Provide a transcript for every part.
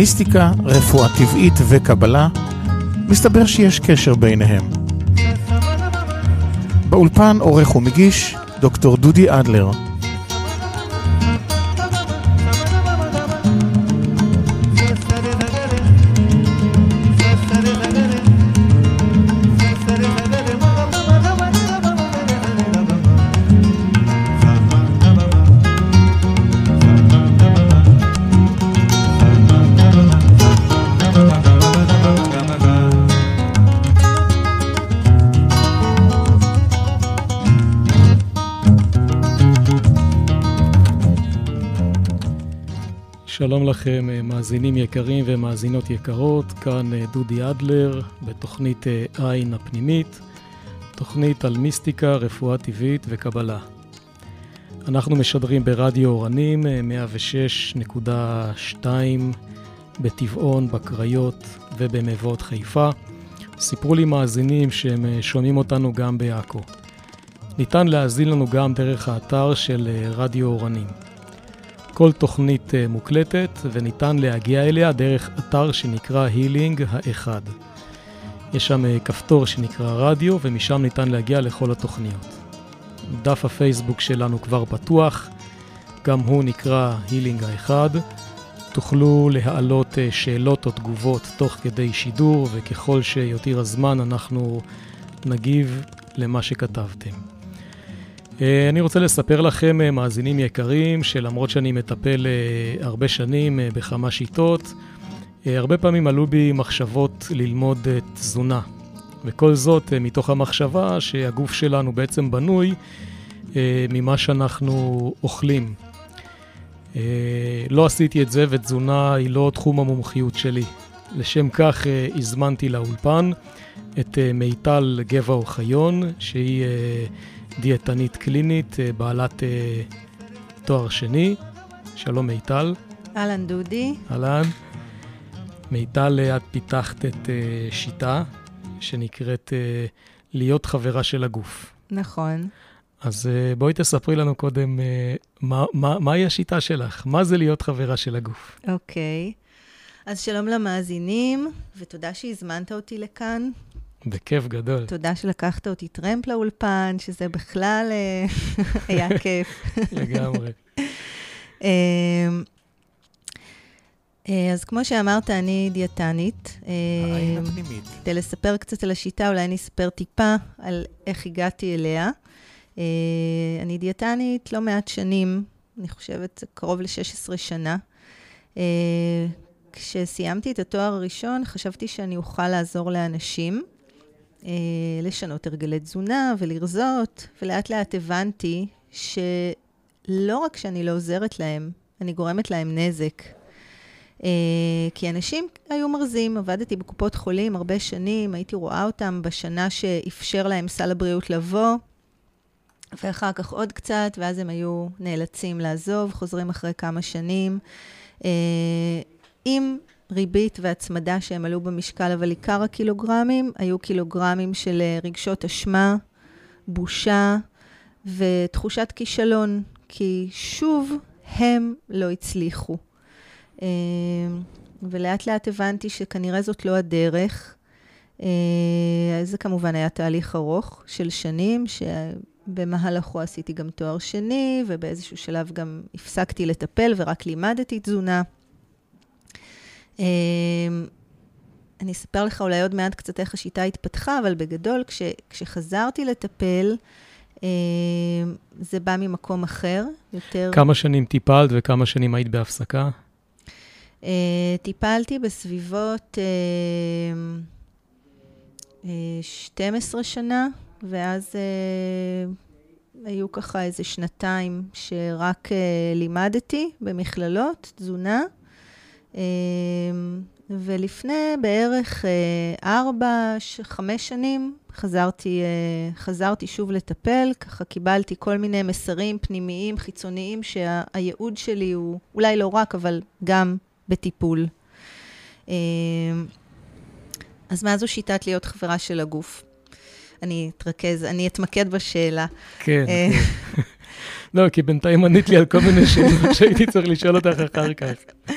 מיסטיקה, רפואה טבעית וקבלה, מסתבר שיש קשר ביניהם. באולפן עורך ומגיש דוקטור דודי אדלר. לכם, אה, מאזינים יקרים ומאזינות יקרות, כאן אה, דודי אדלר בתוכנית אה, עין הפנימית, תוכנית על מיסטיקה, רפואה טבעית וקבלה. אנחנו משדרים ברדיו אורנים 106.2 בטבעון, בקריות ובמבואות חיפה. סיפרו לי מאזינים שהם שומעים אותנו גם בעכו. ניתן להאזין לנו גם דרך האתר של רדיו אורנים. כל תוכנית אה, מוקלטת וניתן להגיע אליה דרך אתר שנקרא הילינג האחד. יש שם אה, כפתור שנקרא רדיו ומשם ניתן להגיע לכל התוכניות. דף הפייסבוק שלנו כבר פתוח, גם הוא נקרא הילינג האחד. תוכלו להעלות אה, שאלות או תגובות תוך כדי שידור וככל שיותיר הזמן אנחנו נגיב למה שכתבתם. אה, אני רוצה לספר לכם, אה, מאזינים יקרים, שלמרות שאני מטפל אה, הרבה שנים בכמה שיטות, הרבה פעמים עלו בי מחשבות ללמוד תזונה. וכל זאת מתוך המחשבה שהגוף שלנו בעצם בנוי ממה שאנחנו אוכלים. לא עשיתי את זה, ותזונה היא לא תחום המומחיות שלי. לשם כך הזמנתי לאולפן את מיטל גבע אוחיון, שהיא דיאטנית קלינית, אה, בעלת אה, תואר שני. שלום מיטל. אהלן דודי. אהלן. מיטל, אה, את פיתחת את שיטה שנקראת להיות חברה של הגוף. נכון. אז בואי תספרי לנו קודם מה, מה, מהי השיטה שלך, מה זה להיות חברה של הגוף. אוקיי. אז שלום למאזינים, ותודה שהזמנת אותי לכאן. בכיף גדול. תודה שלקחת אותי טרמפ לאולפן, שזה בכלל אה, היה כיף. לגמרי. אמ, אה, אז כמו שאמרת, אני דיאטנית. העין הפנימית. כדי לספר קצת על השיטה, אולי אני אספר טיפה על איך הגעתי אליה. אה, אני דיאטנית לא מעט שנים, אני חושבת קרוב ל-16 שנה. כשסיימתי את התואר הראשון, חשבתי שאני אוכל לעזור לאנשים. אה, לשנות הרגלי תזונה ולרזות, ולאט לאט הבנתי שלא רק שאני לא עוזרת להם, אני גורמת להם נזק. אה, כי אנשים היו מרזים, עבדתי בקופות חולים הרבה שנים, הייתי רואה אותם בשנה שאפשר להם סל הבריאות לבוא, ואחר כך עוד קצת, ואז הם היו נאלצים לעזוב, חוזרים אחרי כמה שנים. אה, עם ריבית והצמדה שהם עלו במשקל, אבל עיקר הקילוגרמים היו קילוגרמים של אה, רגשות אשמה, בושה ותחושת כישלון, כי שוב הם לא הצליחו. אה, ולאט לאט הבנתי שכנראה זאת לא הדרך. אה, זה כמובן היה תהליך ארוך של שנים, שבמהלכו עשיתי גם תואר שני, ובאיזשהו שלב גם הפסקתי לטפל ורק לימדתי תזונה. אמ, אני אספר לך אולי עוד מעט קצת איך השיטה התפתחה, אבל בגדול, כש, כשחזרתי לטפל, אמ, זה בא ממקום אחר, יותר... כמה שנים טיפלת וכמה שנים היית בהפסקה? אה, טיפלתי בסביבות 12 אה, שנה, ואז אה, היו ככה איזה שנתיים שרק לימדתי במכללות, תזונה. אמ, ולפני בערך אה, ארבע, חמש שנים חזרתי, אה, חזרתי שוב לטפל, ככה קיבלתי כל מיני מסרים פנימיים, חיצוניים, שהייעוד שלי הוא אולי לא רק, אבל גם בטיפול. אמ, אז מה זו שיטת להיות חברה של הגוף? אני אתרכז, אני אתמקד בשאלה. כן, אה, כן. לא, כי בינתיים ענית לי על כל מיני שאלות שהייתי צריך לשאול אותך אחר כך.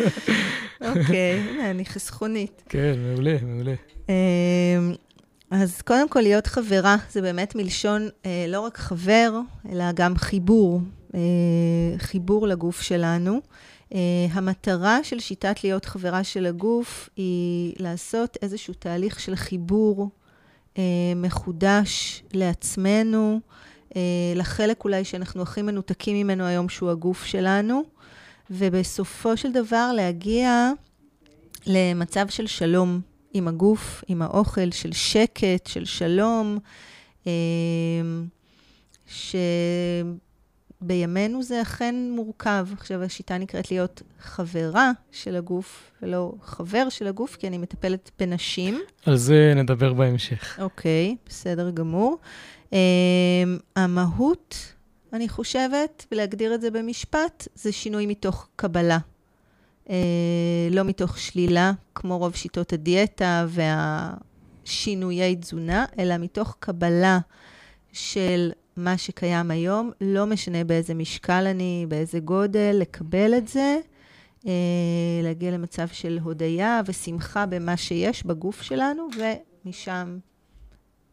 אוקיי, הנה, אני חסכונית. כן, מעולה, מעולה. אמ, אז קודם כל, להיות חברה זה באמת מלשון אה, לא רק חבר, אלא גם חיבור, אה, חיבור לגוף שלנו. Uh, המטרה של שיטת להיות חברה של הגוף היא לעשות איזשהו תהליך של חיבור uh, מחודש לעצמנו, uh, לחלק אולי שאנחנו הכי מנותקים ממנו היום, שהוא הגוף שלנו, ובסופו של דבר להגיע למצב של שלום עם הגוף, עם האוכל, של שקט, של שלום, uh, ש... בימינו זה אכן מורכב. עכשיו, השיטה נקראת להיות חברה של הגוף, ולא חבר של הגוף, כי אני מטפלת בנשים. על זה נדבר בהמשך. אוקיי, בסדר גמור. Um, המהות, אני חושבת, ולהגדיר את זה במשפט, זה שינוי מתוך קבלה. Uh, לא מתוך שלילה, כמו רוב שיטות הדיאטה והשינויי תזונה, אלא מתוך קבלה של מה שקיים היום, לא משנה באיזה משקל אני, באיזה גודל, לקבל את זה, אה, להגיע למצב של הודיה ושמחה במה שיש בגוף שלנו, ומשם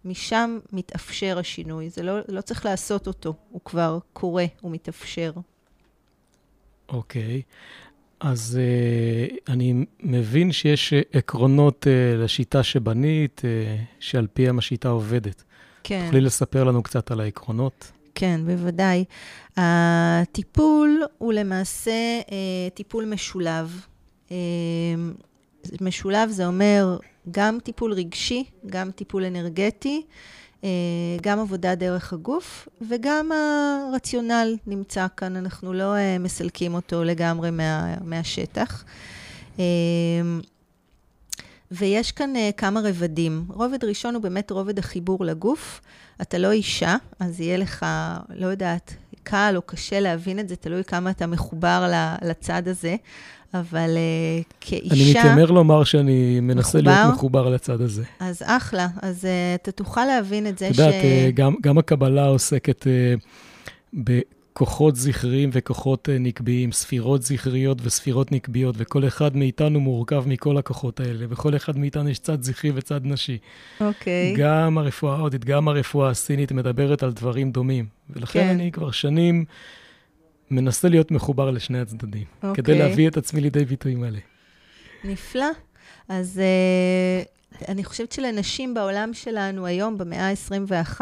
משם מתאפשר השינוי. זה לא, לא צריך לעשות אותו, הוא כבר קורה, הוא מתאפשר. אוקיי. Okay. אז uh, אני מבין שיש עקרונות uh, לשיטה שבנית, uh, שעל פיהם השיטה עובדת. כן. תוכלי לספר לנו קצת על העקרונות? כן, בוודאי. הטיפול הוא למעשה אה, טיפול משולב. אה, משולב זה אומר גם טיפול רגשי, גם טיפול אנרגטי, אה, גם עבודה דרך הגוף, וגם הרציונל נמצא כאן, אנחנו לא אה, מסלקים אותו לגמרי מה, מהשטח. אה, ויש כאן uh, כמה רבדים. רובד ראשון הוא באמת רובד החיבור לגוף. אתה לא אישה, אז יהיה לך, לא יודעת, קל או קשה להבין את זה, תלוי כמה אתה מחובר לצד הזה, אבל uh, כאישה... אני מתיימר לומר שאני מנסה מחובר, להיות מחובר לצד הזה. אז אחלה, אז uh, אתה תוכל להבין את זה ש... את יודעת, uh, גם, גם הקבלה עוסקת uh, ב... כוחות זכריים וכוחות אה, נקביים, ספירות זכריות וספירות נקביות, וכל אחד מאיתנו מורכב מכל הכוחות האלה, וכל אחד מאיתנו יש צד זכרי וצד נשי. אוקיי. Okay. גם הרפואה ההודית, גם הרפואה הסינית מדברת על דברים דומים. ולכן כן. אני כבר שנים מנסה להיות מחובר לשני הצדדים, okay. כדי אוקיי. להביא את עצמי לידי ביטוי מלא. נפלא. אז uh, אני חושבת שלנשים בעולם שלנו היום, במאה ה-21,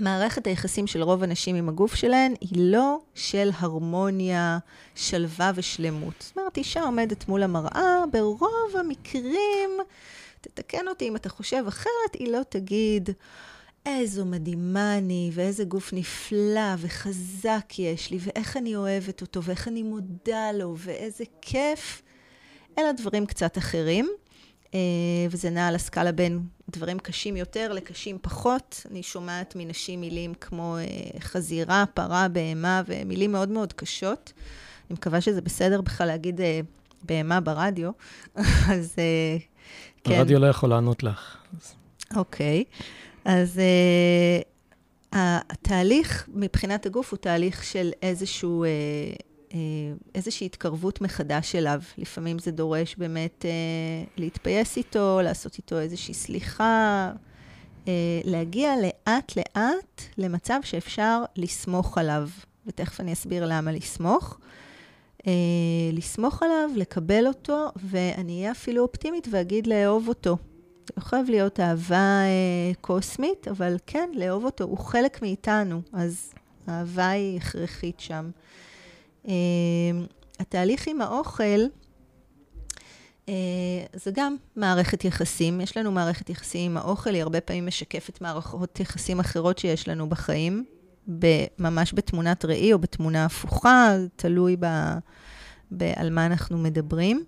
מערכת היחסים של רוב הנשים עם הגוף שלהן היא לא של הרמוניה, שלווה ושלמות. זאת אומרת, אישה עומדת מול המראה, ברוב המקרים, תתקן אותי אם אתה חושב אחרת, היא לא תגיד, איזו מדהימה אני, ואיזה גוף נפלא וחזק יש לי, ואיך אני אוהבת אותו, ואיך אני מודה לו, ואיזה כיף. אלה דברים קצת אחרים. אה, וזה נע על הסקאלה בין דברים קשים יותר לקשים פחות. אני שומעת מנשים מילים כמו אה, חזירה, פרה, בהמה, ומילים מאוד מאוד קשות. אני מקווה שזה בסדר בכלל להגיד אה, בהמה ברדיו, אז כן. הרדיו לא יכול לענות לך. אוקיי, אז התהליך מבחינת הגוף הוא תהליך של איזשהו... אה, איזושהי התקרבות מחדש אליו. לפעמים זה דורש באמת אה, להתפייס איתו, לעשות איתו איזושהי סליחה, אה, להגיע לאט-לאט למצב שאפשר לסמוך עליו. ותכף אני אסביר למה לסמוך. לסמוך עליו, לקבל אותו, ואני אהיה אפילו אופטימית ואגיד לאהוב אותו. לא חייב להיות אהבה קוסמית, אבל כן, לאהוב אותו. הוא חלק מאיתנו, אז האהבה היא הכרחית שם. Uh, התהליך עם האוכל, uh, זה גם מערכת יחסים. יש לנו מערכת יחסים עם האוכל, היא הרבה פעמים משקפת מערכות יחסים אחרות שיש לנו בחיים, ממש בתמונת ראי או בתמונה הפוכה, תלוי ב, ב, על מה אנחנו מדברים.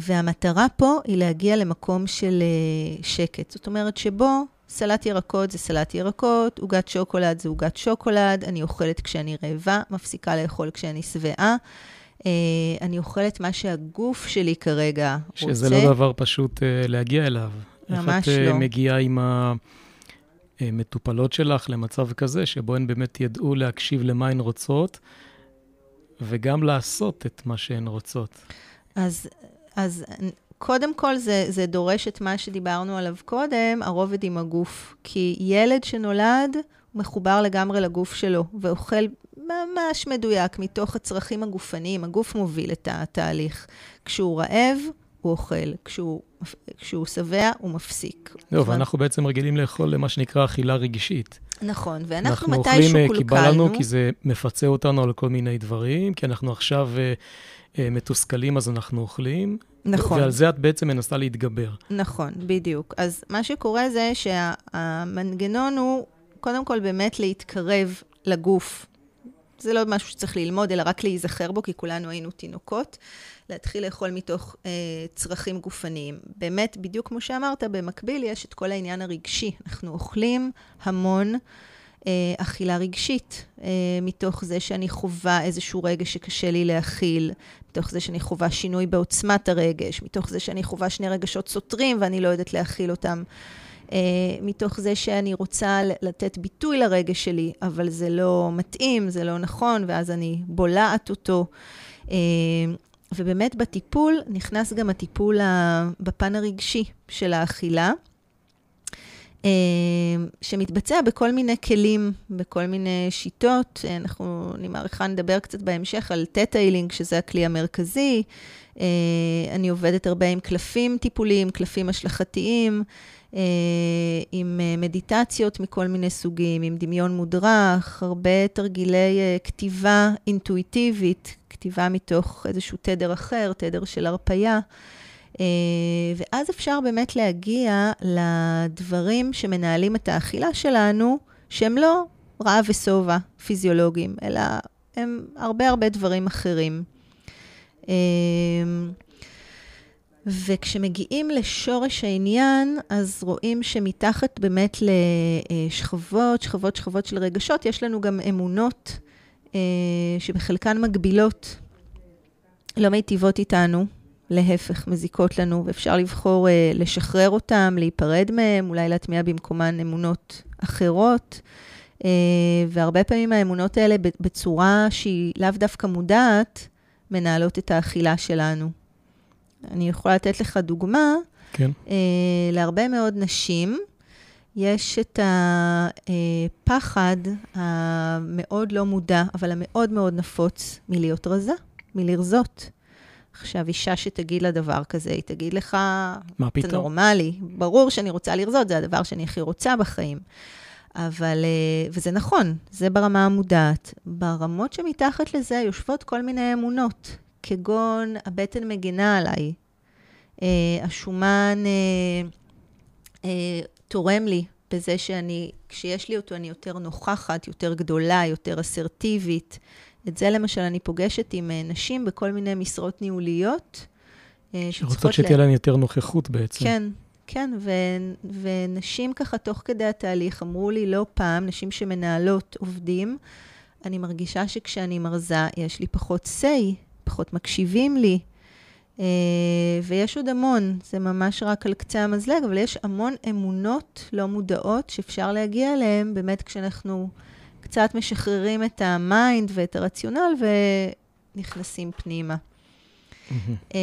והמטרה פה היא להגיע למקום של uh, שקט. זאת אומרת שבו סלט ירקות זה סלט ירקות, עוגת שוקולד זה עוגת שוקולד, אני אוכלת כשאני רעבה, מפסיקה לאכול כשאני שבעה. Uh, אני אוכלת מה שהגוף שלי כרגע שזה רוצה. שזה לא דבר פשוט uh, להגיע אליו. ממש לא. איך את uh, מגיעה עם המטופלות שלך למצב כזה, שבו הן באמת ידעו להקשיב למה הן רוצות, וגם לעשות את מה שהן רוצות? אז, אז קודם כל זה, זה דורש את מה שדיברנו עליו קודם, הרובד עם הגוף. כי ילד שנולד, מחובר לגמרי לגוף שלו, ואוכל ממש מדויק מתוך הצרכים הגופניים. הגוף מוביל את התהליך. כשהוא רעב, הוא אוכל. כשהוא, כשהוא שבע, הוא מפסיק. לא, ואנחנו בעצם רגילים לאכול למה שנקרא אכילה רגשית. נכון, ואנחנו מתישהו קולקלנו... אנחנו אוכלים כי בא לנו, כי זה מפצה אותנו על כל מיני דברים, כי אנחנו עכשיו uh, מתוסכלים, אז אנחנו אוכלים. נכון. ועל זה את בעצם מנסה להתגבר. נכון, בדיוק. אז מה שקורה זה שהמנגנון הוא, קודם כל, באמת להתקרב לגוף. זה לא משהו שצריך ללמוד, אלא רק להיזכר בו, כי כולנו היינו תינוקות. להתחיל לאכול מתוך אה, צרכים גופניים. באמת, בדיוק כמו שאמרת, במקביל יש את כל העניין הרגשי. אנחנו אוכלים המון אה, אכילה רגשית, אה, מתוך זה שאני חווה איזשהו רגש שקשה לי להכיל, מתוך זה שאני חווה שינוי בעוצמת הרגש, מתוך זה שאני חווה שני רגשות סותרים ואני לא יודעת להכיל אותם. Uh, מתוך זה שאני רוצה לתת ביטוי לרגש שלי, אבל זה לא מתאים, זה לא נכון, ואז אני בולעת אותו. אה, ובאמת בטיפול נכנס גם הטיפול בפן הרגשי של האכילה, אה, שמתבצע בכל מיני כלים, בכל מיני שיטות. אנחנו, אני מעריכה, נדבר קצת בהמשך על theta healing, שזה הכלי המרכזי. אה, אני עובדת הרבה עם קלפים טיפוליים, קלפים השלכתיים. אה, עם מדיטציות מכל מיני סוגים, עם דמיון מודרך, הרבה תרגילי כתיבה אינטואיטיבית, כתיבה מתוך איזשהו תדר אחר, תדר של הרפייה. אה, ואז אפשר באמת להגיע לדברים שמנהלים את האכילה שלנו, שהם לא רעב ושובע פיזיולוגיים, אלא הם הרבה הרבה דברים אחרים. אה, וכשמגיעים לשורש העניין, אז רואים שמתחת באמת לשכבות, שכבות, שכבות של רגשות, יש לנו גם אמונות אה, שבחלקן מגבילות, לא מיטיבות איתנו, להפך, מזיקות לנו, ואפשר לבחור אה, לשחרר אותן, להיפרד מהן, אולי להטמיע במקומן אמונות אחרות. אה, והרבה פעמים האמונות האלה, בצורה שהיא לאו דווקא מודעת, מנהלות את האכילה שלנו. אני יכולה לתת לך דוגמה. כן. אה, להרבה מאוד נשים, יש את הפחד המאוד לא מודע, אבל המאוד מאוד נפוץ מלהיות רזה, מלרזות. עכשיו, אישה שתגיד לה דבר כזה, היא תגיד לך, מה פתאום? אתה נורמלי. ברור שאני רוצה לרזות, זה הדבר שאני הכי רוצה בחיים. אבל, אה, וזה נכון, זה ברמה המודעת. ברמות שמתחת לזה יושבות כל מיני אמונות, כגון הבטן מגינה עליי, אה, השומן אה, תורם לי בזה שאני, כשיש לי אותו, אני יותר נוכחת, יותר גדולה, יותר אסרטיבית. את זה למשל אני פוגשת עם אה, נשים בכל מיני משרות ניהוליות. אה, שרוצות שתהיה להן יותר נוכחות בעצם. כן, כן, ו- ונשים ככה תוך כדי התהליך אמרו לי לא פעם, נשים שמנהלות עובדים, אני מרגישה שכשאני מרזה יש לי פחות say, פחות מקשיבים לי, אה, ויש עוד המון, זה ממש רק על קצה המזלג, אבל יש המון אמונות לא מודעות שאפשר להגיע אליהן באמת כשאנחנו קצת משחררים את ה mind ואת הרציונל ונכנסים פנימה. אה,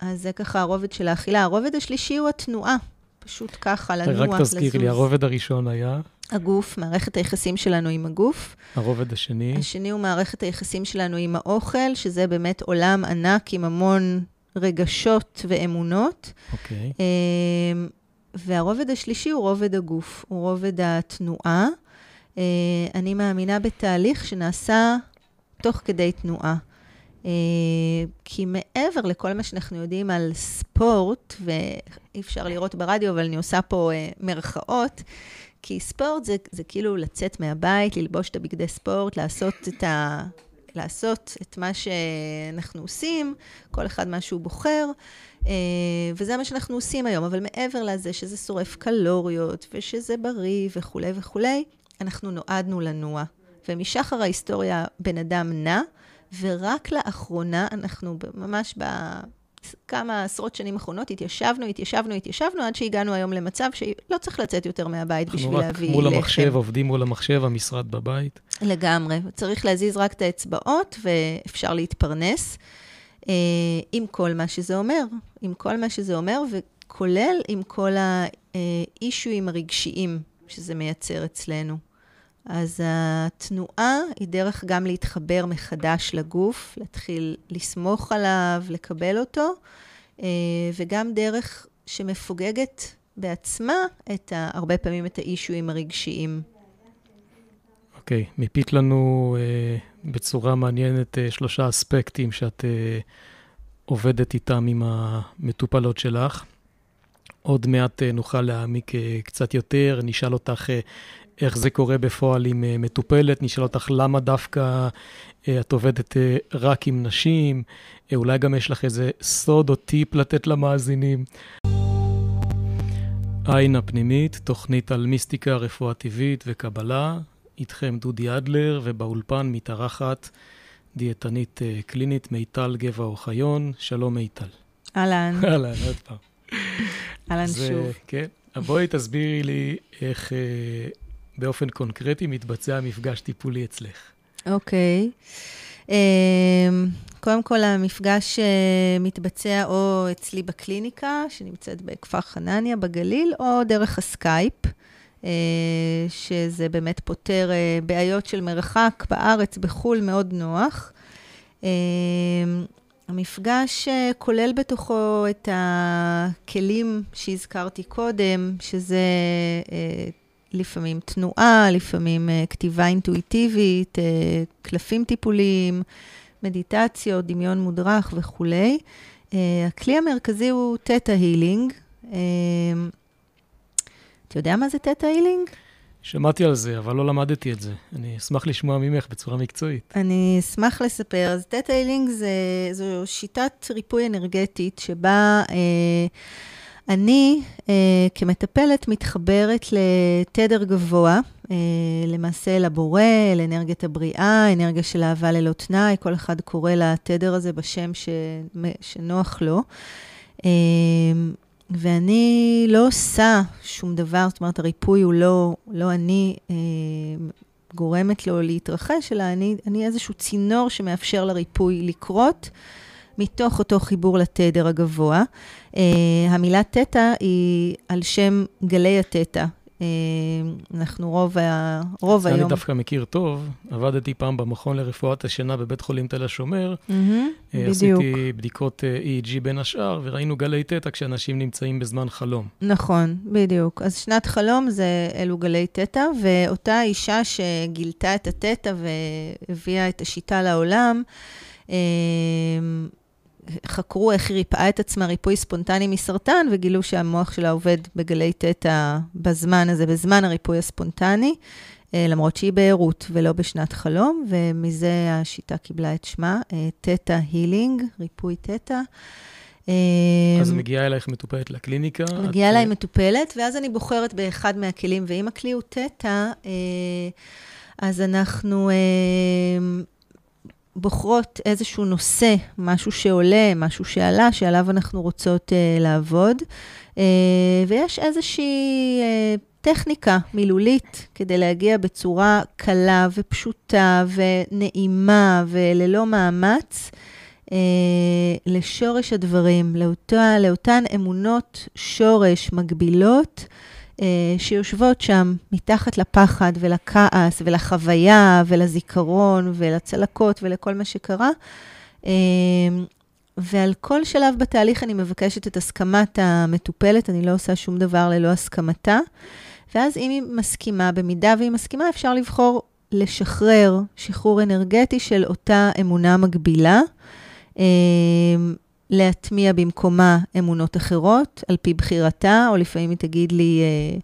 אז זה ככה הרובד של האכילה. הרובד השלישי הוא התנועה, פשוט ככה, לנוע, לזוז. רק תזכיר לי, הרובד הראשון היה? הגוף, מערכת היחסים שלנו עם הגוף. הרובד השני? השני הוא מערכת היחסים שלנו עם האוכל, שזה באמת עולם ענק עם המון רגשות ואמונות. אוקיי. Okay. אמ, והרובד השלישי הוא רובד הגוף, הוא רובד התנועה. אה, אני מאמינה בתהליך שנעשה תוך כדי תנועה. אה, כי מעבר לכל מה שאנחנו יודעים על ספורט, ואי אפשר לראות ברדיו, אבל אני עושה פה אה, מרכאות, כי ספורט זה, זה כאילו לצאת מהבית, ללבוש את הבגדי ספורט, לעשות את, ה, לעשות את מה שאנחנו עושים, כל אחד מה שהוא בוחר, וזה מה שאנחנו עושים היום. אבל מעבר לזה שזה שורף קלוריות, ושזה בריא וכולי וכולי, אנחנו נועדנו לנוע. ומשחר ההיסטוריה בן אדם נע, ורק לאחרונה אנחנו ממש כמה עשרות שנים אחרונות התיישבנו, התיישבנו, התיישבנו, עד שהגענו היום למצב שלא צריך לצאת יותר מהבית בשביל להביא לחם. אנחנו רק מול המחשב, עובדים מול המחשב, המשרד בבית. לגמרי. צריך להזיז רק את האצבעות ואפשר להתפרנס. אה, עם כל מה שזה אומר, עם כל מה שזה אומר, וכולל עם כל האישויים הרגשיים שזה מייצר אצלנו. אז התנועה היא דרך גם להתחבר מחדש לגוף, להתחיל לסמוך עליו, לקבל אותו, אה, וגם דרך שמפוגגת בעצמה את ה, הרבה פעמים את האישויים הרגשיים. אוקיי, okay, מיפית לנו uh, בצורה מעניינת uh, שלושה אספקטים שאת uh, עובדת איתם עם המטופלות שלך. עוד מעט נוכל להעמיק קצת יותר, נשאל אותך איך זה קורה בפועל עם uh, מטופלת, נשאל אותך למה דווקא uh, את עובדת uh, רק עם נשים, אולי גם יש לך איזה סוד או טיפ לתת למאזינים. עין הפנימית, תוכנית על מיסטיקה, רפואה טבעית וקבלה. איתכם דודי אדלר, ובאולפן מתארחת דיאטנית קלינית מיטל גבע אוחיון. שלום מיטל. אהלן. אהלן, עוד פעם. אהלן שוב. כן. בואי תסבירי לי איך באופן קונקרטי מתבצע מפגש טיפולי אצלך. אוקיי. אממ, קודם כל, המפגש אה, מתבצע או אצלי בקליניקה, שנמצאת בכפר חנניה בגליל, או דרך הסקייפ, uh, שזה באמת פותר uh, בעיות של מרחק בארץ, בחו"ל, מאוד נוח. Uh, המפגש כולל בתוכו את הכלים שהזכרתי קודם, שזה לפעמים תנועה, לפעמים uh, כתיבה אינטואיטיבית, uh, קלפים טיפוליים, מדיטציות, דמיון מודרך וכולי. Uh, הכלי המרכזי הוא תטא הילינג. אתה יודע מה זה תטא הילינג? שמעתי על זה, אבל לא למדתי את זה. אני אשמח לשמוע ממך בצורה מקצועית. אני אשמח לספר. אז תטא הילינג זו שיטת ריפוי אנרגטית שבה... Uh, אני אה, כמטפלת מתחברת לתדר גבוה, אה, למעשה לבורא, לאנרגיית הבריאה, אנרגיה של אהבה ללא תנאי, כל אחד קורא לתדר הזה בשם ש... שנוח לו. אה, ואני לא עושה שום דבר, זאת אומרת, הריפוי הוא לא, לא אני אה, גורמת לו להתרחש, אלא אני, אני איזשהו צינור שמאפשר לריפוי לקרות. מתוך אותו חיבור לתדר הגבוה. Uh, המילה תטא היא על שם גלי התטא. Uh, אנחנו רוב, ה... רוב היום... אני דווקא מכיר טוב. עבדתי פעם במכון לרפואת השינה בבית חולים תל השומר. Mm-hmm, uh, בדיוק. עשיתי בדיקות EEG בין השאר, וראינו גלי תטא כשאנשים נמצאים בזמן חלום. נכון, בדיוק. אז שנת חלום זה אלו גלי תטא, ואותה אישה שגילתה את התטא והביאה את השיטה לעולם, חקרו איך היא ריפאה את עצמה ריפוי ספונטני מסרטן, וגילו שהמוח שלה עובד בגלי תטא בזמן הזה, בזמן הריפוי הספונטני, אה, למרות שהיא בערות ולא בשנת חלום, ומזה השיטה קיבלה את שמה, תטא אה, הילינג, ריפוי תטא. אז מגיעה אלייך מטופלת לקליניקה? מגיעה אליי מטופלת, ואז אני בוחרת באחד מהכלים, ואם הכלי הוא תטא, אה, אז אנחנו בוחרות איזשהו נושא, משהו שעולה, משהו שעלה, שעליו אנחנו רוצות uh, לעבוד, uh, ויש איזושהי uh, טכניקה מילולית כדי להגיע בצורה קלה ופשוטה ונעימה וללא מאמץ uh, לשורש הדברים, לאותה, לאותן אמונות שורש מגבילות. אה, שיושבות שם מתחת לפחד ולכעס ולחוויה ולזיכרון ולצלקות ולכל מה שקרה. אה, ועל כל שלב בתהליך אני מבקשת את הסכמת המטופלת, אני לא עושה שום דבר ללא הסכמתה. ואז אם היא מסכימה, במידה והיא מסכימה, אפשר לבחור לשחרר שחרור אנרגטי של אותה אמונה מגבילה. להטמיע במקומה אמונות אחרות, על פי בחירתה, או לפעמים היא תגיד לי, אה,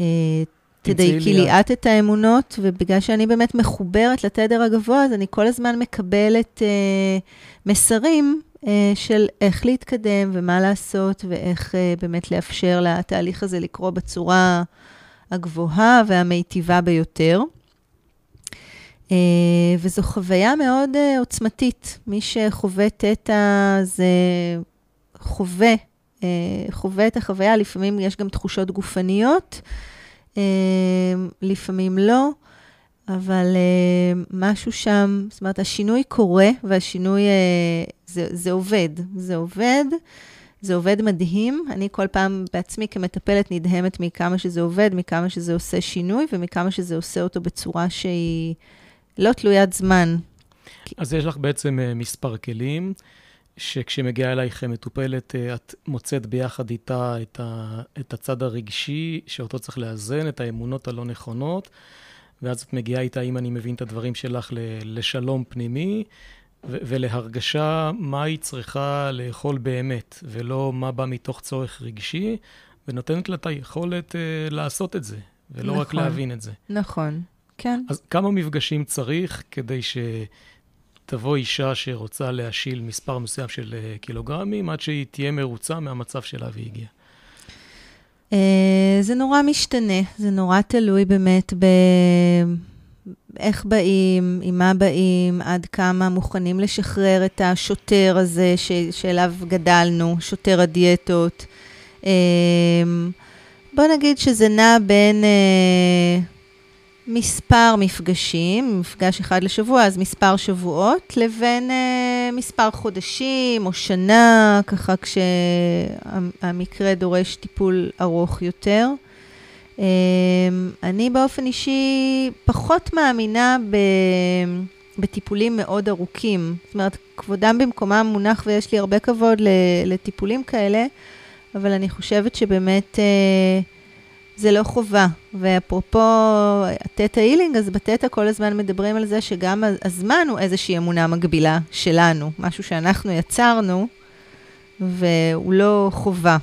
אה, תדייקי לי את את האמונות, ובגלל שאני באמת מחוברת לתדר הגבוה, אז אני כל הזמן מקבלת אה, מסרים אה, של איך להתקדם ומה לעשות, ואיך אה, באמת לאפשר לתהליך הזה לקרות בצורה הגבוהה והמיטיבה ביותר. אה, וזו חוויה מאוד אה, עוצמתית. מי שחווה תטא זה חווה, אה, חווה את החוויה, לפעמים יש גם תחושות גופניות, אה, לפעמים לא, אבל אה, משהו שם, זאת אומרת, השינוי קורה, והשינוי, אה, זה, זה עובד, זה עובד. זה עובד מדהים. אני כל פעם בעצמי כמטפלת נדהמת מכמה שזה עובד, מכמה שזה עושה שינוי ומכמה שזה עושה אותו בצורה שהיא לא תלוית זמן. אז יש לך בעצם uh, מספר כלים, שכשמגיעה אלייך מטופלת, uh, את מוצאת ביחד איתה את, ה, את הצד הרגשי, שאותו צריך לאזן, את האמונות הלא נכונות, ואז את מגיעה איתה, אם אני מבין את הדברים שלך, לשלום פנימי, ו- ולהרגשה מה היא צריכה לאכול באמת, ולא מה בא מתוך צורך רגשי, ונותנת לה את היכולת uh, לעשות את זה, ולא נכון, רק להבין את זה. נכון, כן. אז כמה מפגשים צריך כדי שתבוא אישה שרוצה להשיל מספר מסוים של uh, קילוגרמים, עד שהיא תהיה מרוצה מהמצב שלה והגיעה? Uh, זה נורא משתנה, זה נורא תלוי באמת ב... איך באים, עם מה באים, עד כמה מוכנים לשחרר את השוטר הזה ש, שאליו גדלנו, שוטר הדיאטות. אמ, בוא נגיד שזה נע בין אה, מספר מפגשים, מפגש אחד לשבוע, אז מספר שבועות, לבין אה, מספר חודשים או שנה, ככה כשהמקרה דורש טיפול ארוך יותר. אמ, אני באופן אישי פחות מאמינה ב... בטיפולים מאוד ארוכים. זאת אומרת, כבודם במקומם מונח ויש לי הרבה כבוד לטיפולים כאלה, אבל אני חושבת שבאמת אה, זה לא חובה. ואפרופו התטא הילינג, אז בתטא כל הזמן מדברים על זה שגם הזמן הוא איזושהי אמונה מגבילה שלנו, משהו שאנחנו יצרנו, והוא לא חובה.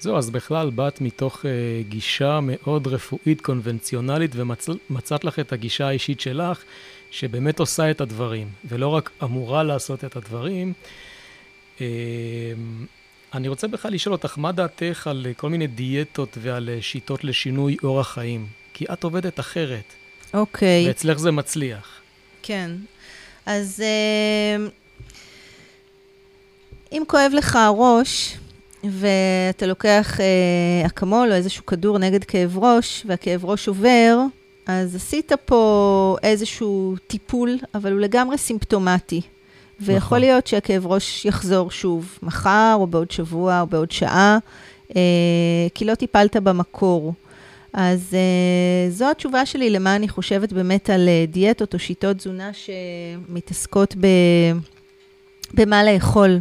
זהו, אז בכלל באת מתוך uh, גישה מאוד רפואית קונבנציונלית ומצאת לך את הגישה האישית שלך, שבאמת עושה את הדברים, ולא רק אמורה לעשות את הדברים. Uh, אני רוצה בכלל לשאול אותך, מה דעתך על כל מיני דיאטות ועל שיטות לשינוי אורח חיים? כי את עובדת אחרת. אוקיי. Okay. ואצלך זה מצליח. כן. אז uh, אם כואב לך הראש, ואתה לוקח אה, אקמול או איזשהו כדור נגד כאב ראש, והכאב ראש עובר, אז עשית פה איזשהו טיפול, אבל הוא לגמרי סימפטומטי. ויכול נכון. להיות שהכאב ראש יחזור שוב, מחר או בעוד שבוע או בעוד שעה, אה, כי לא טיפלת במקור. אז אה, זו התשובה שלי למה אני חושבת באמת על אה, דיאטות או שיטות תזונה שמתעסקות ב, במה לאכול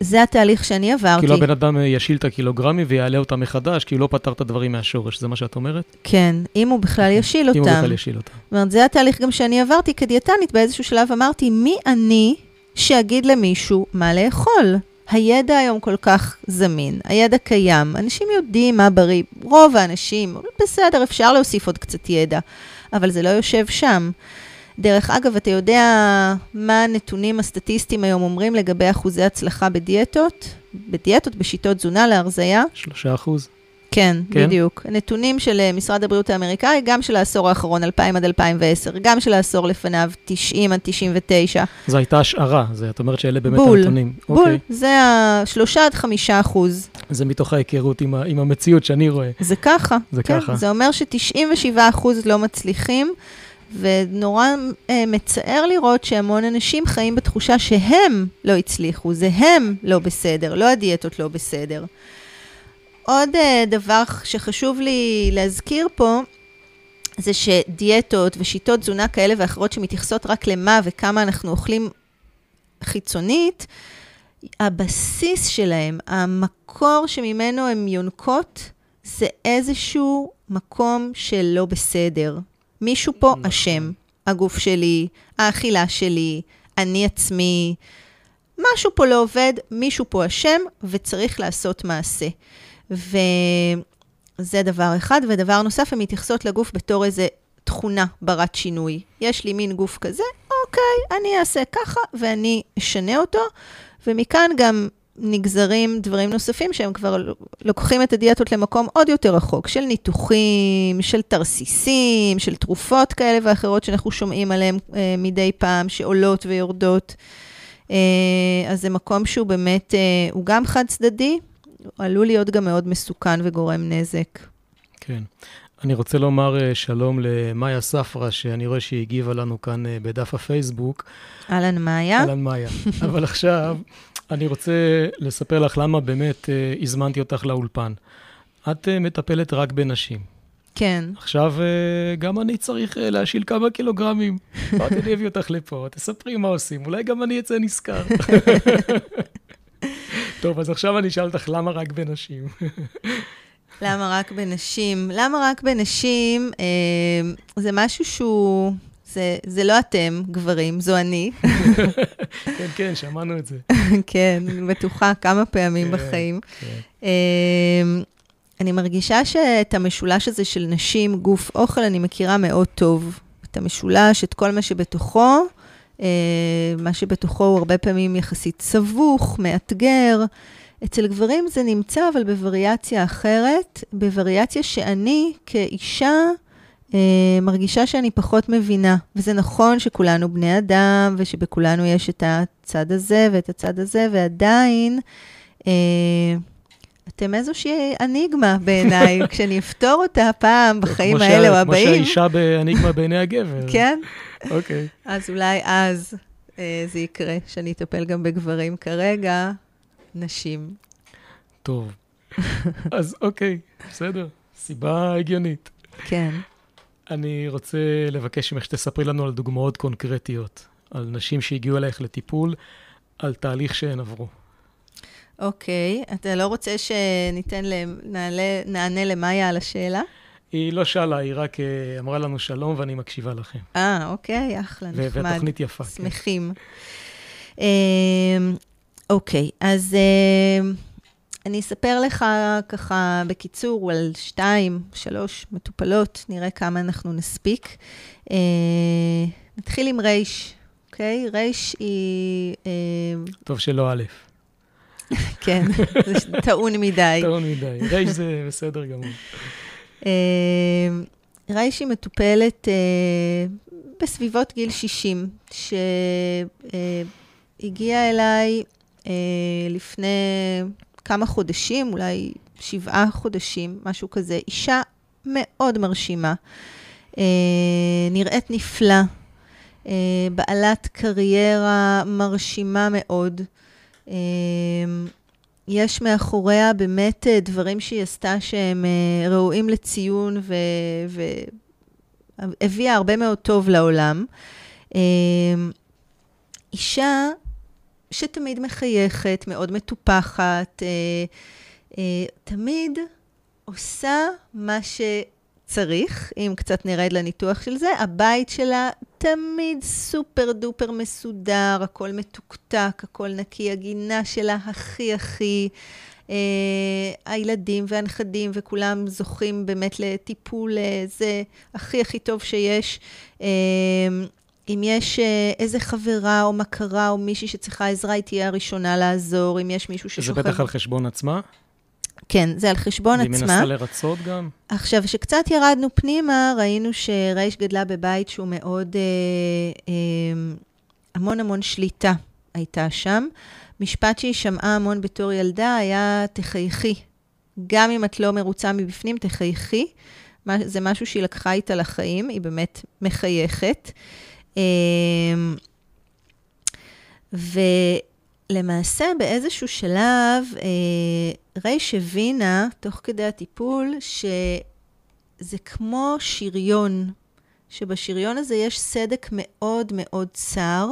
זה התהליך שאני עברתי. כאילו הבן אדם ישיל את הקילוגרמים ויעלה אותם מחדש, כי הוא לא פתר את הדברים מהשורש, זה מה שאת אומרת? כן, אם הוא בכלל ישיל אותם. אם הוא בכלל ישיל אותם. זאת אומרת, זה התהליך גם שאני עברתי כדיאטנית, באיזשהו שלב אמרתי, מי אני שאגיד למישהו מה לאכול? הידע היום כל כך זמין, הידע קיים, אנשים יודעים מה בריא, רוב האנשים, בסדר, אפשר להוסיף עוד קצת ידע, אבל זה לא יושב שם. דרך אגב, אתה יודע מה הנתונים הסטטיסטיים היום אומרים לגבי אחוזי הצלחה בדיאטות? בדיאטות, בשיטות תזונה להרזייה? שלושה אחוז. כן, כן, בדיוק. נתונים של אה, משרד הבריאות האמריקאי, גם של העשור האחרון, 2000 עד 2010, גם של העשור לפניו, 90 עד 99. זו הייתה השערה, זה, את אומרת שאלה באמת בול, הנתונים. בול, אוקיי. זה השלושה עד חמישה אחוז. זה מתוך ההיכרות עם, עם המציאות שאני רואה. זה ככה. זה כן, ככה. זה אומר ש-97 אחוז לא מצליחים. ונורא אה, מצער לראות שהמון אנשים חיים בתחושה שהם לא הצליחו, זה הם לא בסדר, לא הדיאטות לא בסדר. עוד אה, דבר שחשוב לי להזכיר פה, זה שדיאטות ושיטות תזונה כאלה ואחרות שמתייחסות רק למה וכמה אנחנו אוכלים חיצונית, הבסיס שלהם, המקור שממנו הן יונקות, זה איזשהו מקום של לא בסדר. מישהו פה נכון. אשם. הגוף שלי, האכילה שלי, אני עצמי. משהו פה לא עובד, מישהו פה אשם, וצריך לעשות מעשה. וזה דבר אחד. ודבר נוסף, הן מתייחסות לגוף בתור איזה תכונה ברת שינוי. יש לי מין גוף כזה, אוקיי, אני אעשה ככה ואני אשנה אותו. ומכאן גם נגזרים דברים נוספים שהם כבר לוקחים את הדיאטות למקום עוד יותר רחוק, של ניתוחים, של תרסיסים, של תרופות כאלה ואחרות שאנחנו שומעים עליהן אה, מדי פעם, שעולות ויורדות. אז זה מקום שהוא באמת, הוא גם חד צדדי, עלול להיות גם מאוד מסוכן וגורם נזק. כן. אני רוצה לומר אה, שלום למאיה ספרה, שאני רואה שהיא הגיבה לנו כאן אה, בדף הפייסבוק. אהלן מאיה. אהלן מאיה. אבל עכשיו, אני רוצה לספר לך למה באמת אה, הזמנתי אותך לאולפן. את מטפלת רק בנשים. כן. עכשיו, גם אני צריך להשיל כמה קילוגרמים. באתי אני אביא אותך לפה, תספרי מה עושים, אולי גם אני אצא נשכר. טוב, אז עכשיו אני אשאל אותך למה רק בנשים. למה רק בנשים? למה רק בנשים? אה, זה משהו שהוא... זה, זה לא אתם, גברים, זו אני. כן, כן, שמענו את זה. כן, אני בטוחה כמה פעמים כן, בחיים. כן. אה, אני מרגישה שאת המשולש הזה של נשים, גוף, אוכל, אני מכירה מאוד טוב. את המשולש, את כל מה שבתוכו. אה, מה שבתוכו הוא הרבה פעמים יחסית סבוך, מאתגר. אצל גברים זה נמצא, אבל בווריאציה אחרת, בווריאציה שאני כאישה מרגישה שאני פחות מבינה. וזה נכון שכולנו בני אדם, ושבכולנו יש את הצד הזה ואת הצד הזה, ועדיין... אה, אתם איזושהי אניגמה בעיניי, כשאני אפתור אותה פעם בחיים האלה או הבאים. כמו שהאישה באניגמה בעיני הגבר. כן? אוקיי. אז אולי אז אה, זה יקרה, שאני אטפל גם בגברים. כרגע, נשים. טוב. אז אוקיי, בסדר, סיבה הגיונית. כן. אני רוצה לבקש ממך שתספרי לנו על דוגמאות קונקרטיות, על נשים שהגיעו אלייך לטיפול, על תהליך שהן עברו. אוקיי, אתה לא רוצה שניתן, נעלה, נענה למאיה על השאלה? היא לא שאלה, היא רק אה, אמרה לנו שלום ואני מקשיבה לכם. אה, אוקיי, אחלה, נחמד. והתוכנית יפה. כן. שמחים. כן. אוקיי, אז אה, אני אספר לך ככה בקיצור על שתיים, שלוש מטופלות, נראה כמה אנחנו נספיק. אה, נתחיל עם רייש, אוקיי? רייש היא... אה, טוב שלא א'. כן, זה טעון מדי. טעון מדי. רייש זה בסדר גמור. רייש היא מטופלת בסביבות גיל 60, שהגיעה אליי אה, לפני כמה חודשים, אולי שבעה חודשים, משהו כזה. אישה מאוד מרשימה, אה, נראית נפלא, אה, בעלת קריירה מרשימה מאוד. אה, יש מאחוריה באמת אה, דברים שהיא עשתה שהם אה, ראויים לציון והביאה הרבה מאוד טוב לעולם. אה, אישה שתמיד מחייכת, מאוד מטופחת, אה, אה, תמיד עושה מה שצריך, אם קצת נרד לניתוח של זה. הבית שלה תמיד סופר דופר מסודר, הכל מתוקתק, הכל נקי, הגינה שלה הכי הכי... Uh, הילדים והנכדים וכולם זוכים באמת לטיפול, uh, זה הכי הכי טוב שיש. Uh, אם יש אה, איזה חברה או מכרה או מישהי שצריכה עזרה, היא תהיה הראשונה לעזור. אם יש מישהו ששוכב... זה בטח על חשבון עצמה? כן, זה על חשבון עצמה. היא מנסה לרצות גם? עכשיו, כשקצת ירדנו פנימה, ראינו שרייש גדלה בבית שהוא מאוד... אה, אה, המון המון שליטה הייתה שם. משפט שהיא שמעה המון בתור ילדה היה, תחייכי. גם אם את לא מרוצה מבפנים, תחייכי. זה משהו שהיא לקחה איתה לחיים, היא באמת מחייכת. אמ, ולמעשה באיזשהו שלב, אה, רייש הבינה, תוך כדי הטיפול, שזה כמו שריון, שבשריון הזה יש סדק מאוד מאוד צר.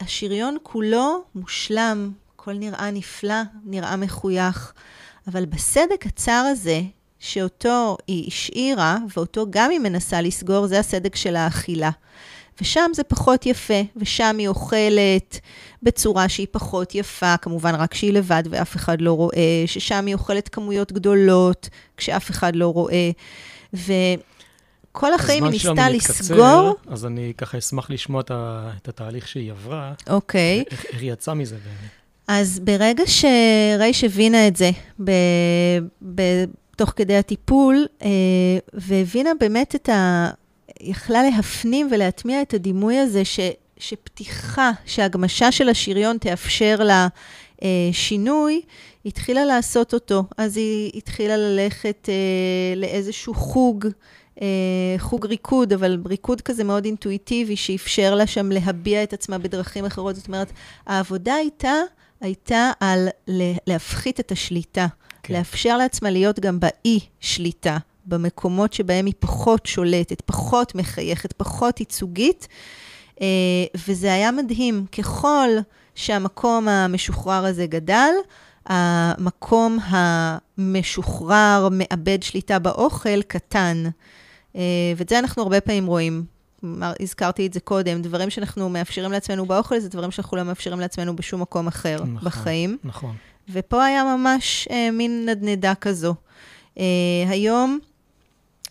השריון כולו מושלם, הכל נראה נפלא, נראה מחוייך, אבל בסדק הצר הזה, שאותו היא השאירה, ואותו גם היא מנסה לסגור, זה הסדק של האכילה. ושם זה פחות יפה, ושם היא אוכלת בצורה שהיא פחות יפה, כמובן רק כשהיא לבד ואף אחד לא רואה, ששם היא אוכלת כמויות גדולות כשאף אחד לא רואה. וכל החיים היא ניסתה לסגור. מתקצר, אז אני ככה אשמח לשמוע את התהליך שהיא עברה. אוקיי. איך, איך היא יצאה מזה באמת. אז ברגע שרייש הבינה את זה, ב, ב, תוך כדי הטיפול, אה, והבינה באמת את ה... יכלה להפנים ולהטמיע את הדימוי הזה ש, שפתיחה, שהגמשה של השריון תאפשר לה אה, שינוי, התחילה לעשות אותו. אז היא התחילה ללכת אה, לאיזשהו חוג. אה, חוג ריקוד, אבל ריקוד כזה מאוד אינטואיטיבי, שאפשר לה שם להביע את עצמה בדרכים אחרות. זאת אומרת, העבודה איתה הייתה על להפחית את השליטה, כן. לאפשר לעצמה להיות גם באי-שליטה, במקומות שבהם היא פחות שולטת, פחות מחייכת, פחות ייצוגית. אה, וזה היה מדהים. ככל שהמקום המשוחרר הזה גדל, המקום המשוחרר, מאבד שליטה באוכל, קטן. אה, ואת זה אנחנו הרבה פעמים רואים. הזכרתי את זה קודם, דברים שאנחנו מאפשרים לעצמנו באוכל, זה דברים שאנחנו לא מאפשרים לעצמנו בשום מקום אחר נכון, בחיים. נכון. ופה היה ממש אה, מין נדנדה כזו. אה, היום,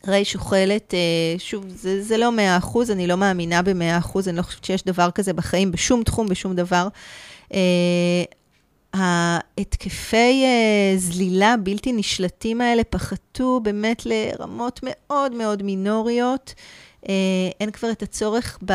רייש אוכלת, אה, שוב, זה, זה לא מאה אחוז, אני לא מאמינה במאה אחוז, אני לא חושבת שיש דבר כזה בחיים, בשום תחום, בשום דבר. אה, ההתקפי uh, זלילה בלתי נשלטים האלה פחתו באמת לרמות מאוד מאוד מינוריות. אין כבר את הצורך ב...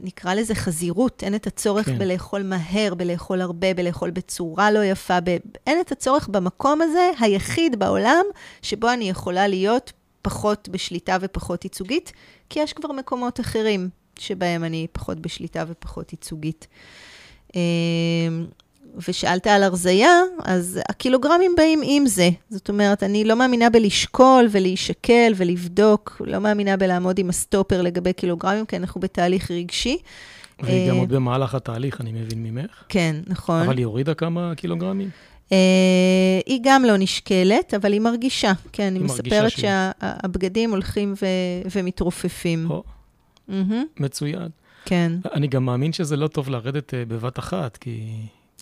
נקרא לזה חזירות, אין את הצורך כן. בלאכול מהר, בלאכול הרבה, בלאכול בצורה לא יפה, ב... אין את הצורך במקום הזה, היחיד בעולם, שבו אני יכולה להיות פחות בשליטה ופחות ייצוגית, כי יש כבר מקומות אחרים שבהם אני פחות בשליטה ופחות ייצוגית. ושאלת על הרזייה, אז הקילוגרמים באים עם זה. זאת אומרת, אני לא מאמינה בלשקול ולהישקל ולבדוק, לא מאמינה בלעמוד עם הסטופר לגבי קילוגרמים, כי אנחנו בתהליך רגשי. והיא גם אה, עוד במהלך התהליך, אני מבין ממך. כן, נכון. אבל היא הורידה כמה קילוגרמים? Uh, היא גם לא נשקלת, אבל היא מרגישה. כן, היא מספרת שהבגדים הולכים ו- ומתרופפים. או, mm-hmm. מצוין. כן. אני גם מאמין שזה לא טוב לרדת uh, בבת אחת, כי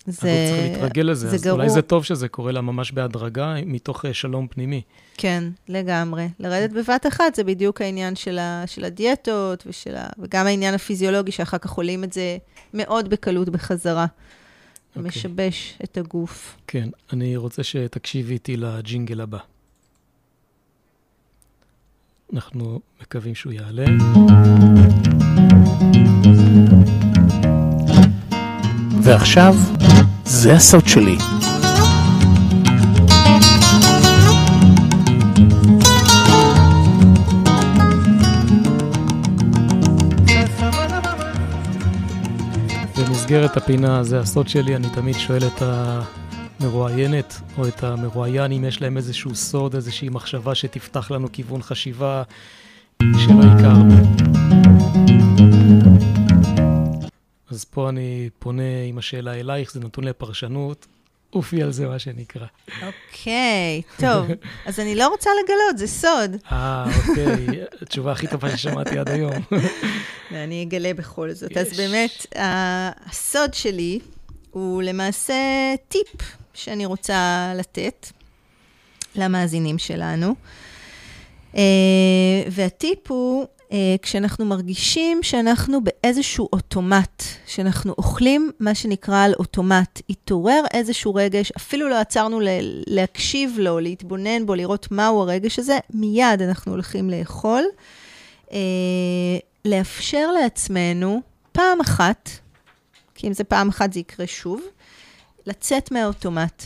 זה... אנחנו צריכים להתרגל לזה. אז גרוע. אולי זה טוב שזה קורה לה ממש בהדרגה, מתוך uh, שלום פנימי. כן, לגמרי. לרדת בבת אחת זה בדיוק העניין של, ה, של הדיאטות, ושל ה, וגם העניין הפיזיולוגי, שאחר כך עולים את זה מאוד בקלות בחזרה. Okay. אוקיי. משבש את הגוף. כן, אני רוצה שתקשיבי איתי לג'ינגל הבא. אנחנו מקווים שהוא יעלה. ועכשיו, זה הסוד שלי. במסגרת הפינה, זה הסוד שלי, אני תמיד שואל את המרואיינת או את המרואיין אם יש להם איזשהו סוד, איזושהי מחשבה שתפתח לנו כיוון חשיבה שלא הכרנו. אז פה אני פונה עם השאלה אלייך, זה נתון לפרשנות. עופי על זה, מה שנקרא. אוקיי, טוב. אז אני לא רוצה לגלות, זה סוד. אה, אוקיי. התשובה הכי טובה ששמעתי עד היום. ואני אגלה בכל זאת. אז באמת, הסוד שלי הוא למעשה טיפ שאני רוצה לתת למאזינים שלנו. אה, והטיפ הוא כשאנחנו מרגישים שאנחנו באיזשהו אוטומט, שאנחנו אוכלים מה שנקרא על אוטומט, התעורר איזשהו רגש, אפילו לא עצרנו להקשיב לו, להתבונן בו, לראות מהו הרגש הזה, מיד אנחנו הולכים לאכול. אה, לאפשר לעצמנו פעם אחת, כי אם זה פעם אחת זה יקרה שוב, לצאת מהאוטומט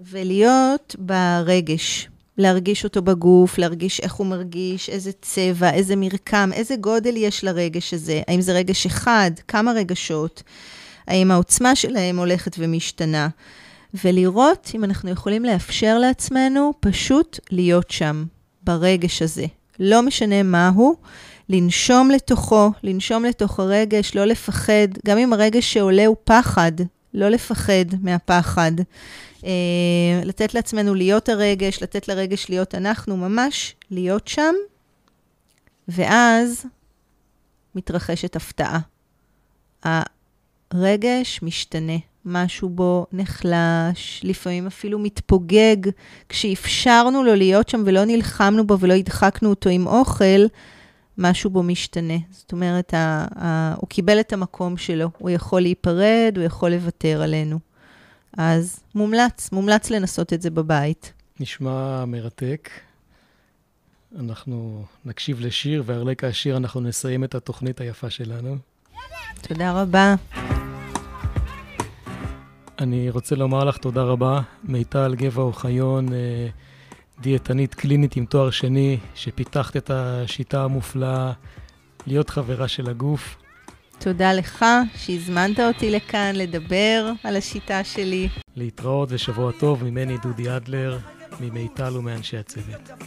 ולהיות ברגש. להרגיש אותו בגוף, להרגיש איך הוא מרגיש, איזה צבע, איזה מרקם, איזה גודל יש לרגש הזה, האם זה רגש אחד, כמה רגשות, האם העוצמה שלהם הולכת ומשתנה, ולראות אם אנחנו יכולים לאפשר לעצמנו פשוט להיות שם, ברגש הזה. לא משנה מהו, לנשום לתוכו, לנשום לתוך הרגש, לא לפחד, גם אם הרגש שעולה הוא פחד, לא לפחד מהפחד. אה, לתת לעצמנו להיות הרגש, לתת לרגש להיות אנחנו, ממש להיות שם, ואז מתרחשת הפתעה. הרגש משתנה, משהו בו נחלש, לפעמים אפילו מתפוגג. כשאפשרנו לו להיות שם ולא נלחמנו בו ולא הדחקנו אותו עם אוכל, משהו בו משתנה. זאת אומרת, ה- ה- הוא קיבל את המקום שלו, הוא יכול להיפרד, הוא יכול לוותר עלינו. אז מומלץ, מומלץ לנסות את זה בבית. נשמע מרתק. אנחנו נקשיב לשיר, ועל רקע השיר אנחנו נסיים את התוכנית היפה שלנו. תודה רבה. אני רוצה לומר לך תודה רבה, מיטל גבע אוחיון, אה, דיאטנית קלינית עם תואר שני, שפיתחת את השיטה המופלאה להיות חברה של הגוף. תודה לך שהזמנת אותי לכאן לדבר על השיטה שלי. להתראות ושבוע טוב ממני דודי אדלר, ממיטל ומאנשי הצוות.